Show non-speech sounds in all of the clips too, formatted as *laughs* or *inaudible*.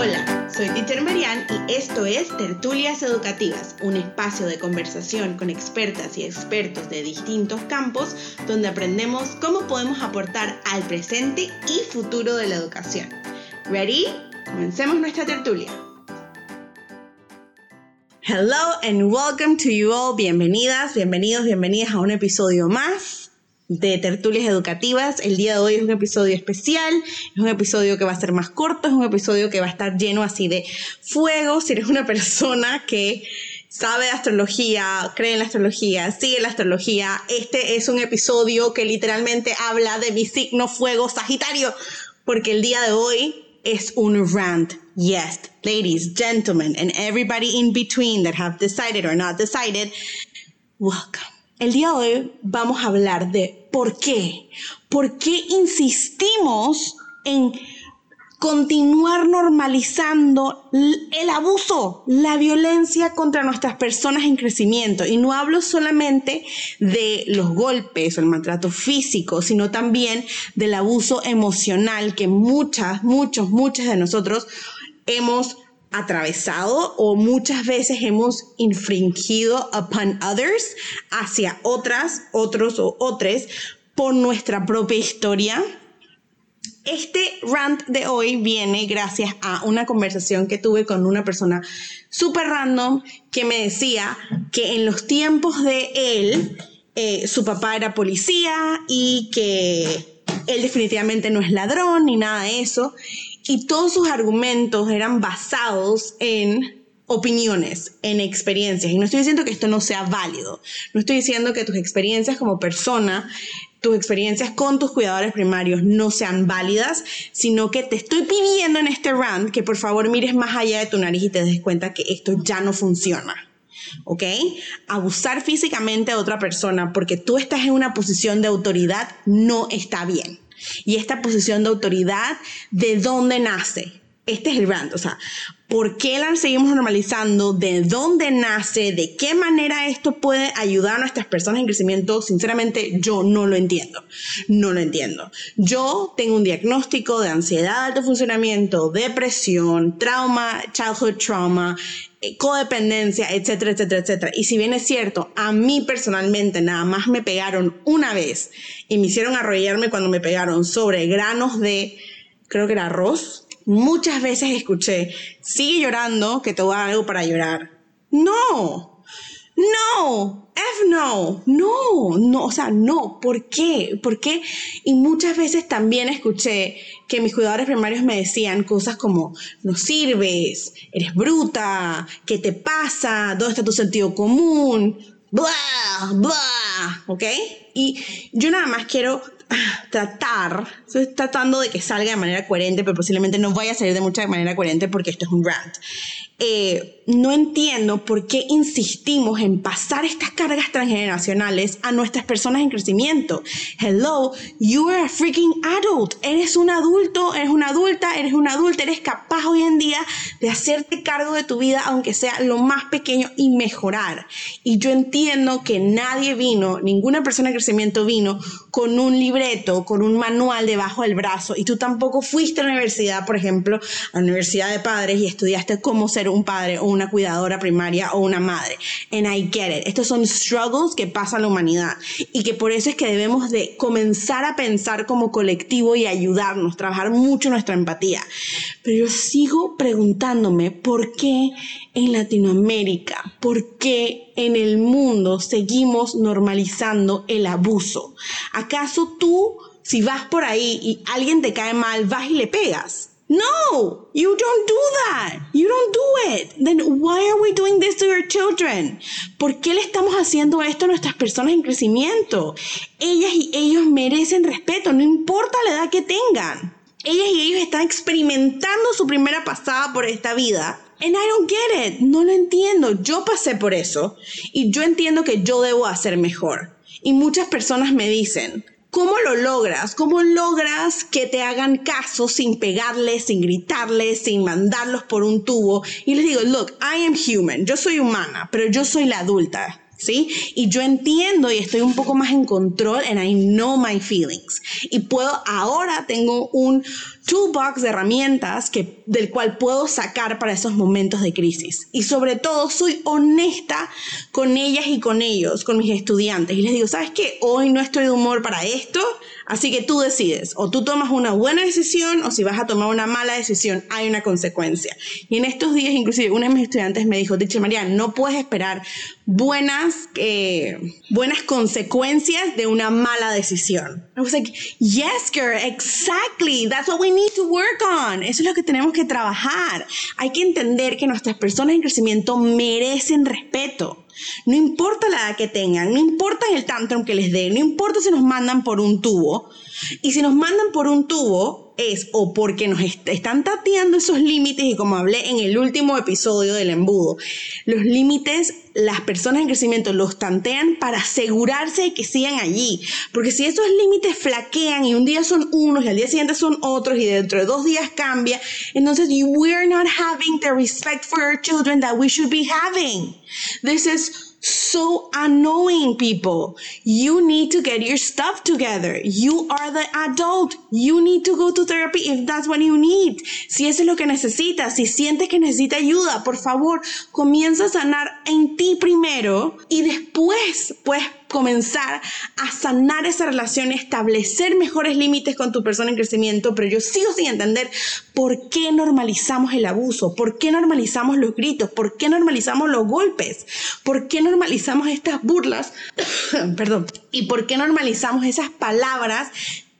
Hola, soy Teacher Marian y esto es Tertulias Educativas, un espacio de conversación con expertas y expertos de distintos campos donde aprendemos cómo podemos aportar al presente y futuro de la educación. ¿Ready? Comencemos nuestra tertulia. Hello and welcome to you all. Bienvenidas, bienvenidos, bienvenidas a un episodio más de tertulias educativas. El día de hoy es un episodio especial, es un episodio que va a ser más corto, es un episodio que va a estar lleno así de fuego. Si eres una *laughs* persona que sabe de astrología, cree en la astrología, sigue la astrología, este es un episodio que literalmente habla de mi signo fuego sagitario, porque el día de hoy es un rant. Yes, ladies, gentlemen, and everybody in between that have decided or not decided, welcome. El día de hoy vamos a hablar de por qué. ¿Por qué insistimos en continuar normalizando el abuso, la violencia contra nuestras personas en crecimiento. Y no hablo solamente de los golpes o el maltrato físico, sino también del abuso emocional que muchas, muchos, muchas de nosotros hemos atravesado o muchas veces hemos infringido upon others hacia otras, otros o otras por nuestra propia historia. Este rant de hoy viene gracias a una conversación que tuve con una persona súper random que me decía que en los tiempos de él, eh, su papá era policía y que él definitivamente no es ladrón ni nada de eso y todos sus argumentos eran basados en opiniones, en experiencias. Y no estoy diciendo que esto no sea válido, no estoy diciendo que tus experiencias como persona, tus experiencias con tus cuidadores primarios no sean válidas, sino que te estoy pidiendo en este rant que por favor mires más allá de tu nariz y te des cuenta que esto ya no funciona. ¿ok? Abusar físicamente a otra persona porque tú estás en una posición de autoridad no está bien. Y esta posición de autoridad, ¿de dónde nace? Este es el brand, o sea, ¿por qué la seguimos normalizando? ¿De dónde nace? ¿De qué manera esto puede ayudar a nuestras personas en crecimiento? Sinceramente, yo no lo entiendo. No lo entiendo. Yo tengo un diagnóstico de ansiedad, alto funcionamiento, depresión, trauma, childhood trauma, eh, codependencia, etcétera, etcétera, etcétera. Y si bien es cierto, a mí personalmente nada más me pegaron una vez y me hicieron arrollarme cuando me pegaron sobre granos de, creo que era arroz, muchas veces escuché, sigue llorando, que te voy a dar algo para llorar. No, no, F no, no, no, o sea, no, ¿por qué? ¿Por qué? Y muchas veces también escuché que mis cuidadores primarios me decían cosas como, no sirves, eres bruta, ¿qué te pasa? ¿Dónde está tu sentido común? Blah, blah, ¿ok? Y yo nada más quiero tratar, estoy tratando de que salga de manera coherente, pero posiblemente no vaya a salir de mucha manera coherente porque esto es un rant. Eh, no entiendo por qué insistimos en pasar estas cargas transgeneracionales a nuestras personas en crecimiento. Hello, you are a freaking adult. Eres un adulto, eres una adulta, eres una adulta, eres capaz hoy en día de hacerte cargo de tu vida, aunque sea lo más pequeño, y mejorar. Y yo entiendo que nadie vino, ninguna persona en crecimiento vino con un libreto, con un manual debajo del brazo, y tú tampoco fuiste a la universidad, por ejemplo, a la universidad de padres y estudiaste cómo ser un padre o una cuidadora primaria o una madre. And I get it. Estos son struggles que pasa la humanidad y que por eso es que debemos de comenzar a pensar como colectivo y ayudarnos, trabajar mucho nuestra empatía. Pero yo sigo preguntándome por qué en Latinoamérica, por qué en el mundo seguimos normalizando el abuso. ¿Acaso tú, si vas por ahí y alguien te cae mal, vas y le pegas? No, you don't do that. You don't do it. Then why are we doing this to your children? ¿Por qué le estamos haciendo esto a nuestras personas en crecimiento? Ellas y ellos merecen respeto, no importa la edad que tengan. Ellas y ellos están experimentando su primera pasada por esta vida. And I don't get it. No lo entiendo. Yo pasé por eso y yo entiendo que yo debo hacer mejor. Y muchas personas me dicen, ¿Cómo lo logras? ¿Cómo logras que te hagan caso sin pegarles, sin gritarles, sin mandarlos por un tubo? Y les digo, look, I am human, yo soy humana, pero yo soy la adulta. ¿sí? Y yo entiendo y estoy un poco más en control and I know my feelings. Y puedo, ahora tengo un toolbox de herramientas que, del cual puedo sacar para esos momentos de crisis. Y sobre todo soy honesta con ellas y con ellos, con mis estudiantes. Y les digo, ¿sabes qué? Hoy no estoy de humor para esto, así que tú decides. O tú tomas una buena decisión o si vas a tomar una mala decisión, hay una consecuencia. Y en estos días, inclusive, una de mis estudiantes me dijo, Dice María, no puedes esperar buenas, eh, buenas consecuencias de una mala decisión. I was like, yes, girl, exactly. That's what we need to work on. Eso es lo que tenemos que trabajar. Hay que entender que nuestras personas en crecimiento merecen respeto. No importa la edad que tengan, no importa el tantrum que les den, no importa si nos mandan por un tubo. Y si nos mandan por un tubo, es o porque nos están tateando esos límites y como hablé en el último episodio del embudo, los límites las personas en crecimiento los tantean para asegurarse de que sigan allí. Porque si esos límites flaquean y un día son unos y al día siguiente son otros y dentro de dos días cambia, entonces we're not having the respect for our children that we should be having. This is so annoying people. You need to get your stuff together. You are the adult. You need to go to therapy if that's what you need. Si eso es lo que necesitas, si sientes que necesita ayuda, por favor, comienza a sanar en ti primero y después, pues, comenzar a sanar esa relación, establecer mejores límites con tu persona en crecimiento, pero yo sigo sin entender por qué normalizamos el abuso, por qué normalizamos los gritos, por qué normalizamos los golpes, por qué normalizamos estas burlas, *coughs* perdón, y por qué normalizamos esas palabras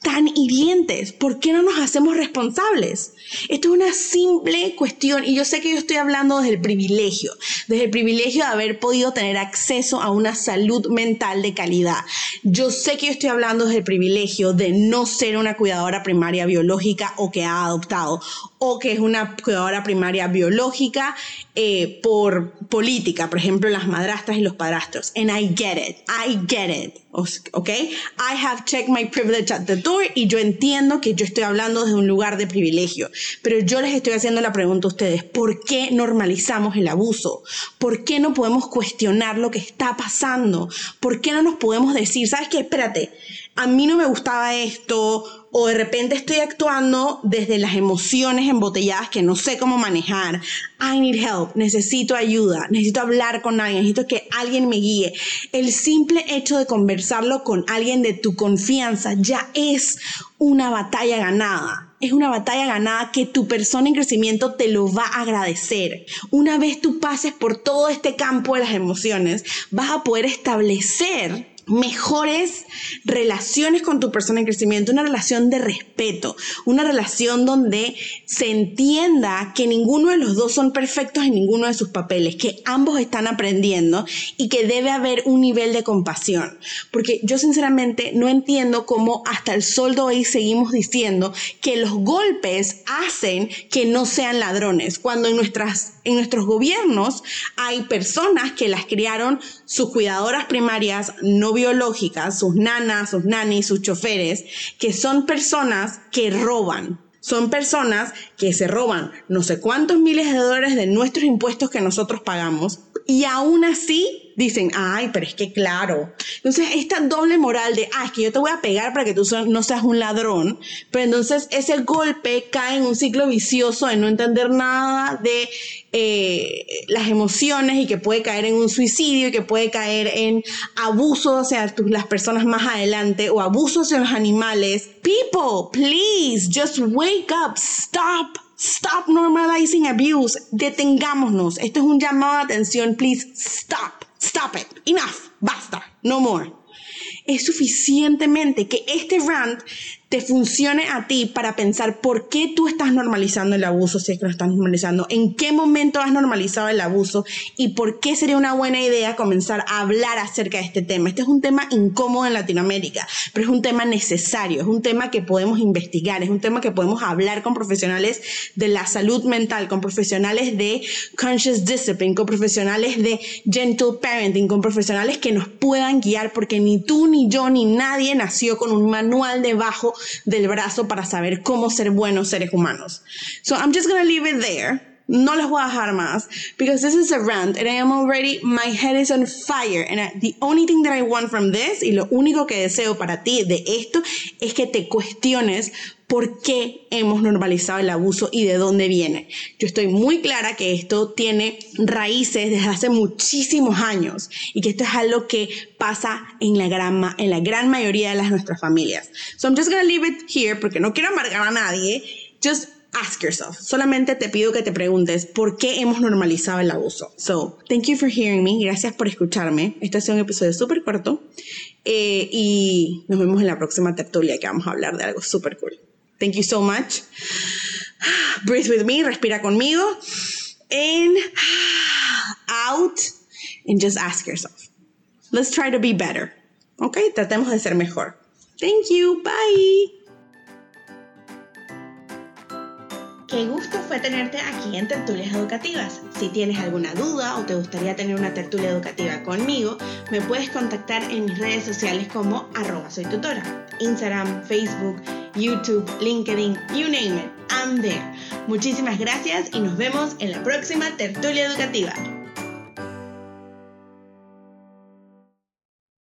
tan hirientes? ¿Por qué no nos hacemos responsables? Esto es una simple cuestión y yo sé que yo estoy hablando desde el privilegio, desde el privilegio de haber podido tener acceso a una salud mental de calidad. Yo sé que yo estoy hablando desde el privilegio de no ser una cuidadora primaria biológica o que ha adoptado o que es una cuidadora primaria biológica eh, por política, por ejemplo, las madrastras y los padrastros. And I get it, I get it, ¿ok? I have checked my privilege at the door y yo entiendo que yo estoy hablando desde un lugar de privilegio, pero yo les estoy haciendo la pregunta a ustedes, ¿por qué normalizamos el abuso? ¿Por qué no podemos cuestionar lo que está pasando? ¿Por qué no nos podemos decir, sabes qué, espérate, a mí no me gustaba esto, o de repente estoy actuando desde las emociones embotelladas que no sé cómo manejar. I need help, necesito ayuda, necesito hablar con alguien, necesito que alguien me guíe. El simple hecho de conversarlo con alguien de tu confianza ya es una batalla ganada. Es una batalla ganada que tu persona en crecimiento te lo va a agradecer. Una vez tú pases por todo este campo de las emociones, vas a poder establecer mejores relaciones con tu persona en crecimiento, una relación de respeto, una relación donde se entienda que ninguno de los dos son perfectos en ninguno de sus papeles, que ambos están aprendiendo y que debe haber un nivel de compasión. Porque yo sinceramente no entiendo cómo hasta el sol de hoy seguimos diciendo que los golpes hacen que no sean ladrones, cuando en, nuestras, en nuestros gobiernos hay personas que las criaron sus cuidadoras primarias no biológicas, sus nanas, sus nanis, sus choferes, que son personas que roban. Son personas que se roban no sé cuántos miles de dólares de nuestros impuestos que nosotros pagamos y aún así dicen, ay, pero es que claro. Entonces, esta doble moral de, ah, es que yo te voy a pegar para que tú no seas un ladrón, pero entonces ese golpe cae en un ciclo vicioso de no entender nada de eh, las emociones y que puede caer en un suicidio y que puede caer en abuso hacia las personas más adelante o abuso hacia los animales. People, please, just wake up, stop. Stop normalizing abuse. Detengámonos. Esto es un llamado de atención. Please stop. Stop it. Enough. Basta. No more. Es suficientemente que este rant te funcione a ti para pensar por qué tú estás normalizando el abuso si es que lo estás normalizando, en qué momento has normalizado el abuso y por qué sería una buena idea comenzar a hablar acerca de este tema. Este es un tema incómodo en Latinoamérica, pero es un tema necesario, es un tema que podemos investigar, es un tema que podemos hablar con profesionales de la salud mental, con profesionales de conscious discipline, con profesionales de gentle parenting, con profesionales que nos puedan guiar porque ni tú, ni yo, ni nadie nació con un manual debajo del brazo para saber cómo ser buenos seres humanos. So I'm just gonna leave it there. no les voy a dejar más because this is a rant and I am already my head is on fire and the only thing that I want from this y lo único que deseo para ti de esto es que te cuestiones por qué hemos normalizado el abuso y de dónde viene. Yo estoy muy clara que esto tiene raíces desde hace muchísimos años y que esto es algo que pasa en la gran, en la gran mayoría de las nuestras familias. So I'm just gonna leave it here porque no quiero amargar a nadie. Just ask yourself. Solamente te pido que te preguntes por qué hemos normalizado el abuso. So, thank you for hearing me. Gracias por escucharme. Este ha sido un episodio súper corto. Eh, y nos vemos en la próxima tertulia que vamos a hablar de algo súper cool. Thank you so much. Breathe with me. Respira conmigo. In, out. And just ask yourself. Let's try to be better. Ok, tratemos de ser mejor. Thank you. Bye. Qué gusto fue tenerte aquí en Tertulias Educativas. Si tienes alguna duda o te gustaría tener una tertulia educativa conmigo, me puedes contactar en mis redes sociales como arroba soy tutora. Instagram, Facebook, YouTube, LinkedIn, you name it, I'm there. Muchísimas gracias y nos vemos en la próxima tertulia educativa.